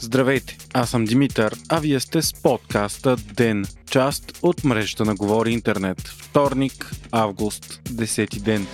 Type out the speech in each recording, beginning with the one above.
Здравейте, аз съм Димитър, а вие сте с подкаста ДЕН, част от мрежата на Говори Интернет. Вторник, август, 10 ден.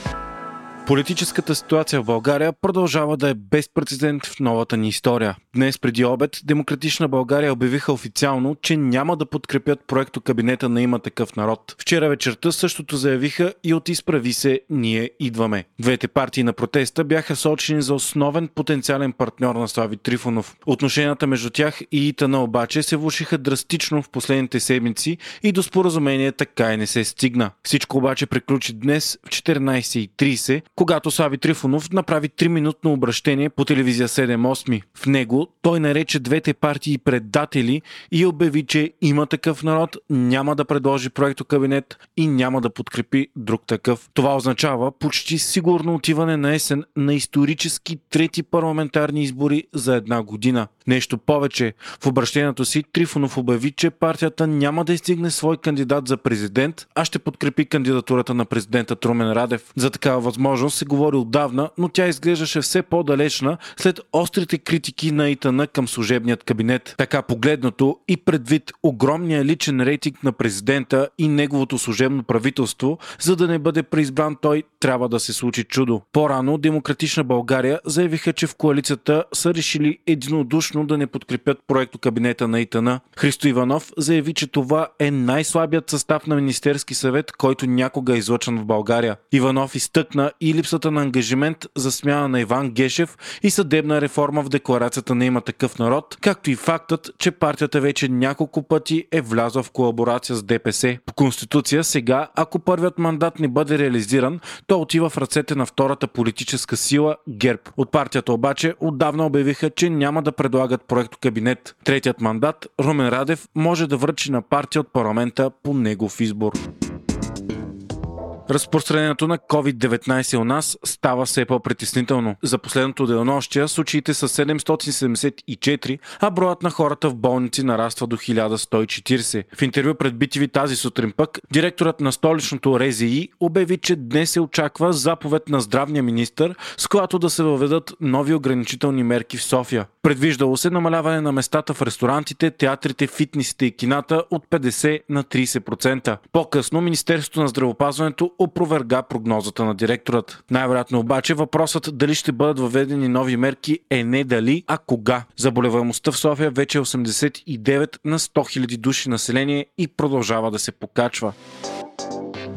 Политическата ситуация в България продължава да е безпредседент в новата ни история. Днес преди обед Демократична България обявиха официално, че няма да подкрепят проекто кабинета на има такъв народ. Вчера вечерта същото заявиха и от изправи се Ние идваме. Двете партии на протеста бяха сочени за основен потенциален партньор на Слави Трифонов. Отношенията между тях и Итана обаче се влушиха драстично в последните седмици и до споразумение така и не се стигна. Всичко обаче приключи днес в 14.30, когато Слави Трифонов направи 3-минутно обращение по телевизия 7-8. В него той нарече двете партии предатели и обяви, че има такъв народ, няма да предложи проекто кабинет и няма да подкрепи друг такъв. Това означава почти сигурно отиване на есен на исторически трети парламентарни избори за една година. Нещо повече, в обращението си Трифонов обяви, че партията няма да изстигне свой кандидат за президент, а ще подкрепи кандидатурата на президента Трумен Радев. За такава възможност се говори отдавна, но тя изглеждаше все по-далечна след острите критики на Итана към служебният кабинет. Така погледнато и предвид огромния личен рейтинг на президента и неговото служебно правителство, за да не бъде преизбран той, трябва да се случи чудо. По-рано Демократична България заявиха, че в коалицията са решили единодушно да не подкрепят проекто кабинета на Итана. Христо Иванов заяви, че това е най-слабият състав на Министерски съвет, който някога е излъчен в България. Иванов изтъкна и липсата на ангажимент за смяна на Иван Гешев и съдебна реформа в декларацията на има такъв народ, както и фактът, че партията вече няколко пъти е влязла в колаборация с ДПС. По Конституция сега, ако първият мандат не бъде реализиран, то отива в ръцете на втората политическа сила ГЕРБ. От партията обаче отдавна обявиха, че няма да предлагат проекто кабинет. Третият мандат Румен Радев може да връчи на партия от парламента по негов избор. Разпространението на COVID-19 у нас става все по-притеснително. За последното денонощие случаите са 774, а броят на хората в болници нараства до 1140. В интервю пред BTV тази сутрин пък, директорът на столичното РЗИ обяви, че днес се очаква заповед на здравния министр, с която да се въведат нови ограничителни мерки в София. Предвиждало се намаляване на местата в ресторантите, театрите, фитнесите и кината от 50 на 30%. По-късно Министерството на здравопазването опроверга прогнозата на директорът. Най-вероятно обаче въпросът дали ще бъдат въведени нови мерки е не дали, а кога. Заболеваемостта в София вече е 89 на 100 000 души население и продължава да се покачва.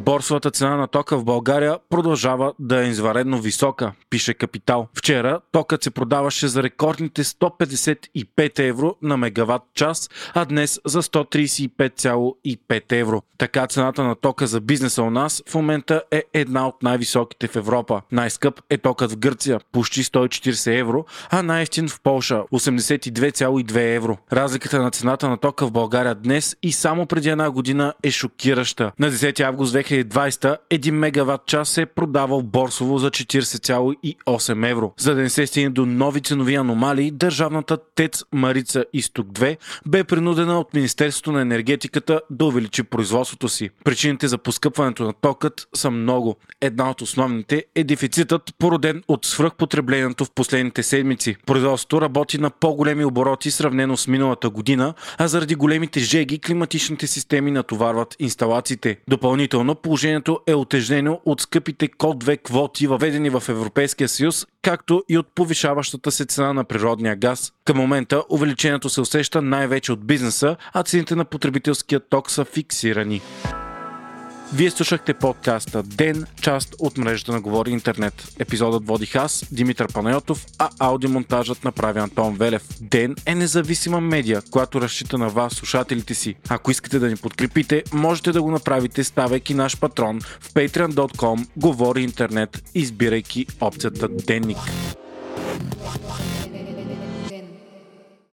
Борсовата цена на тока в България продължава да е изваредно висока, пише Капитал. Вчера токът се продаваше за рекордните 155 евро на мегаватт час, а днес за 135,5 евро. Така цената на тока за бизнеса у нас в момента е една от най-високите в Европа. Най-скъп е токът в Гърция, почти 140 евро, а най-ефтин в Полша 82,2 евро. Разликата на цената на тока в България днес и само преди една година е шокираща. На 10 август 2000 2020 1 мегаватт час се е продавал борсово за 40,8 евро. За да не се стигне до нови ценови аномалии, държавната ТЕЦ Марица Изток 2 бе принудена от Министерството на енергетиката да увеличи производството си. Причините за поскъпването на токът са много. Една от основните е дефицитът, породен от свръхпотреблението в последните седмици. Производството работи на по-големи обороти сравнено с миналата година, а заради големите жеги климатичните системи натоварват инсталациите. Допълнително положението е отежнено от скъпите код 2 квоти, въведени в Европейския съюз, както и от повишаващата се цена на природния газ. Към момента увеличението се усеща най-вече от бизнеса, а цените на потребителския ток са фиксирани. Вие слушахте подкаста Ден, част от мрежата на Говори Интернет. Епизодът водих аз, Димитър Панайотов, а аудиомонтажът направи Антон Велев. Ден е независима медия, която разчита на вас, слушателите си. Ако искате да ни подкрепите, можете да го направите, ставайки наш патрон в patreon.com Говори Интернет, избирайки опцията Денник.